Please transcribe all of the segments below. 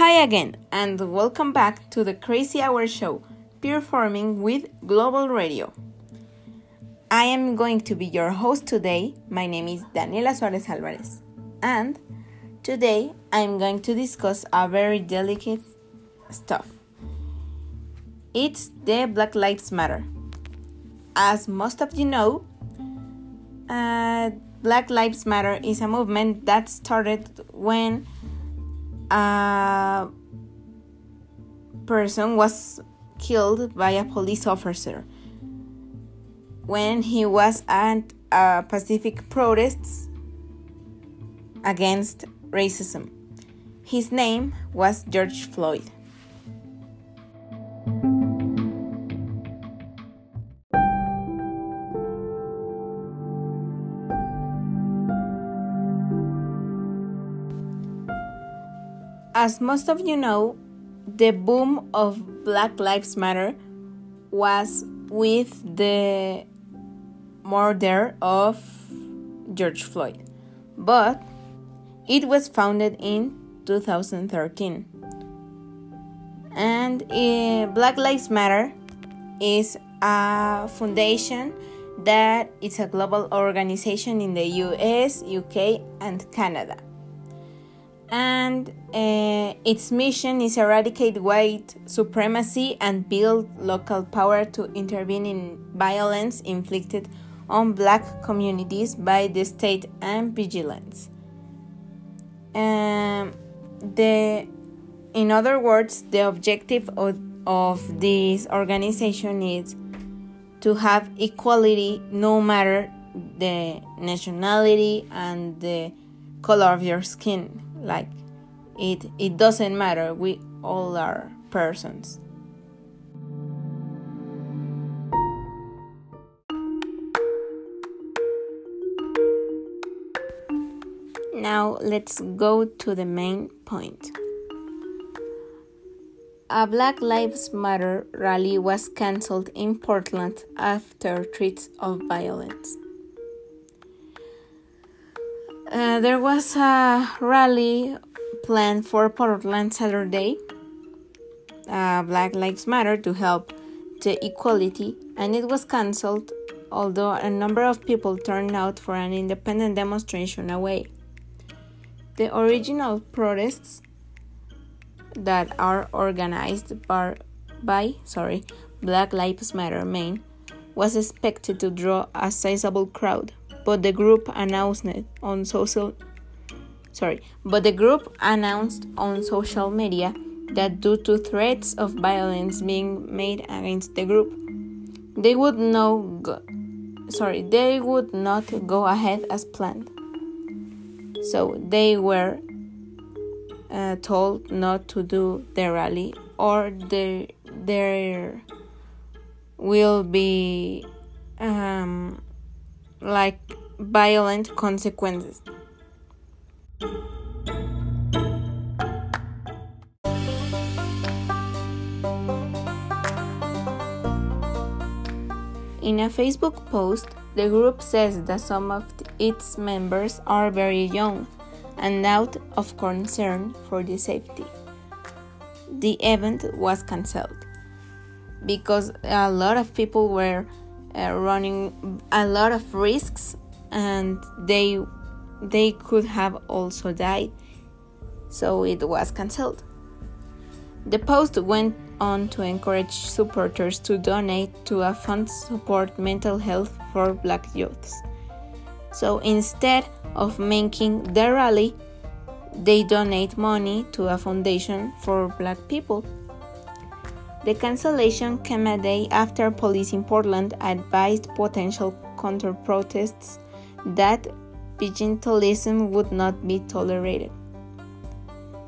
Hi again, and welcome back to the Crazy Hour Show, performing with Global Radio. I am going to be your host today. My name is Daniela Suarez Alvarez, and today I'm going to discuss a very delicate stuff. It's the Black Lives Matter. As most of you know, uh, Black Lives Matter is a movement that started when a person was killed by a police officer when he was at a Pacific protests against racism. His name was George Floyd. As most of you know, the boom of Black Lives Matter was with the murder of George Floyd, but it was founded in 2013. And uh, Black Lives Matter is a foundation that is a global organization in the US, UK, and Canada and uh, its mission is eradicate white supremacy and build local power to intervene in violence inflicted on black communities by the state and vigilance. Um, the, in other words, the objective of, of this organization is to have equality no matter the nationality and the color of your skin like it it doesn't matter. We all are persons. Now let's go to the main point. A Black Lives Matter rally was cancelled in Portland after threats of violence. Uh, there was a rally planned for Portland Saturday, uh, Black Lives Matter, to help the equality, and it was cancelled, although a number of people turned out for an independent demonstration away. The original protests that are organized by, by sorry, Black Lives Matter Maine was expected to draw a sizable crowd but the group announced on social sorry, but the group announced on social media that due to threats of violence being made against the group, they would no go, sorry, they would not go ahead as planned. So they were uh, told not to do the rally or there there will be um, like violent consequences. In a Facebook post, the group says that some of its members are very young and out of concern for the safety. The event was cancelled because a lot of people were uh, running a lot of risks and they they could have also died. So it was cancelled. The post went on to encourage supporters to donate to a fund to support mental health for black youths. So instead of making the rally they donate money to a foundation for black people the cancellation came a day after police in Portland advised potential counter protests that vigilantism would not be tolerated.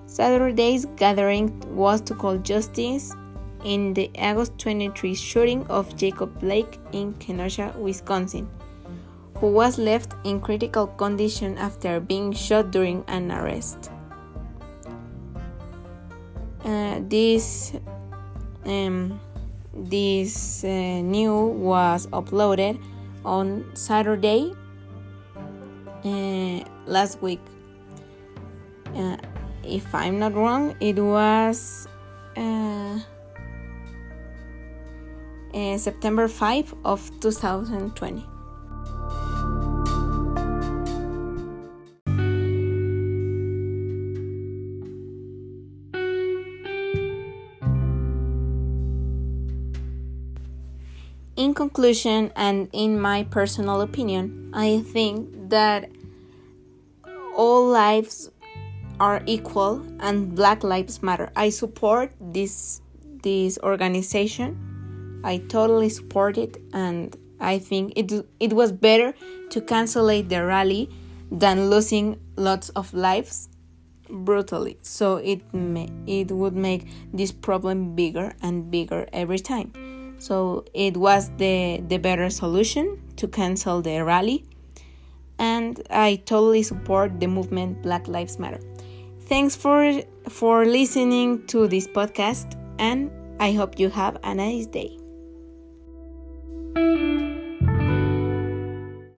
Saturday's gathering was to call justice in the August 23 shooting of Jacob Blake in Kenosha, Wisconsin, who was left in critical condition after being shot during an arrest. Uh, this um, this uh, news was uploaded on Saturday uh, last week. Uh, if I'm not wrong, it was uh, uh, September 5 of 2020. In conclusion, and in my personal opinion, I think that all lives are equal and Black Lives Matter. I support this this organization. I totally support it, and I think it it was better to cancel the rally than losing lots of lives brutally. So it may, it would make this problem bigger and bigger every time. So it was the the better solution to cancel the rally and I totally support the movement Black Lives Matter. Thanks for for listening to this podcast and I hope you have a nice day.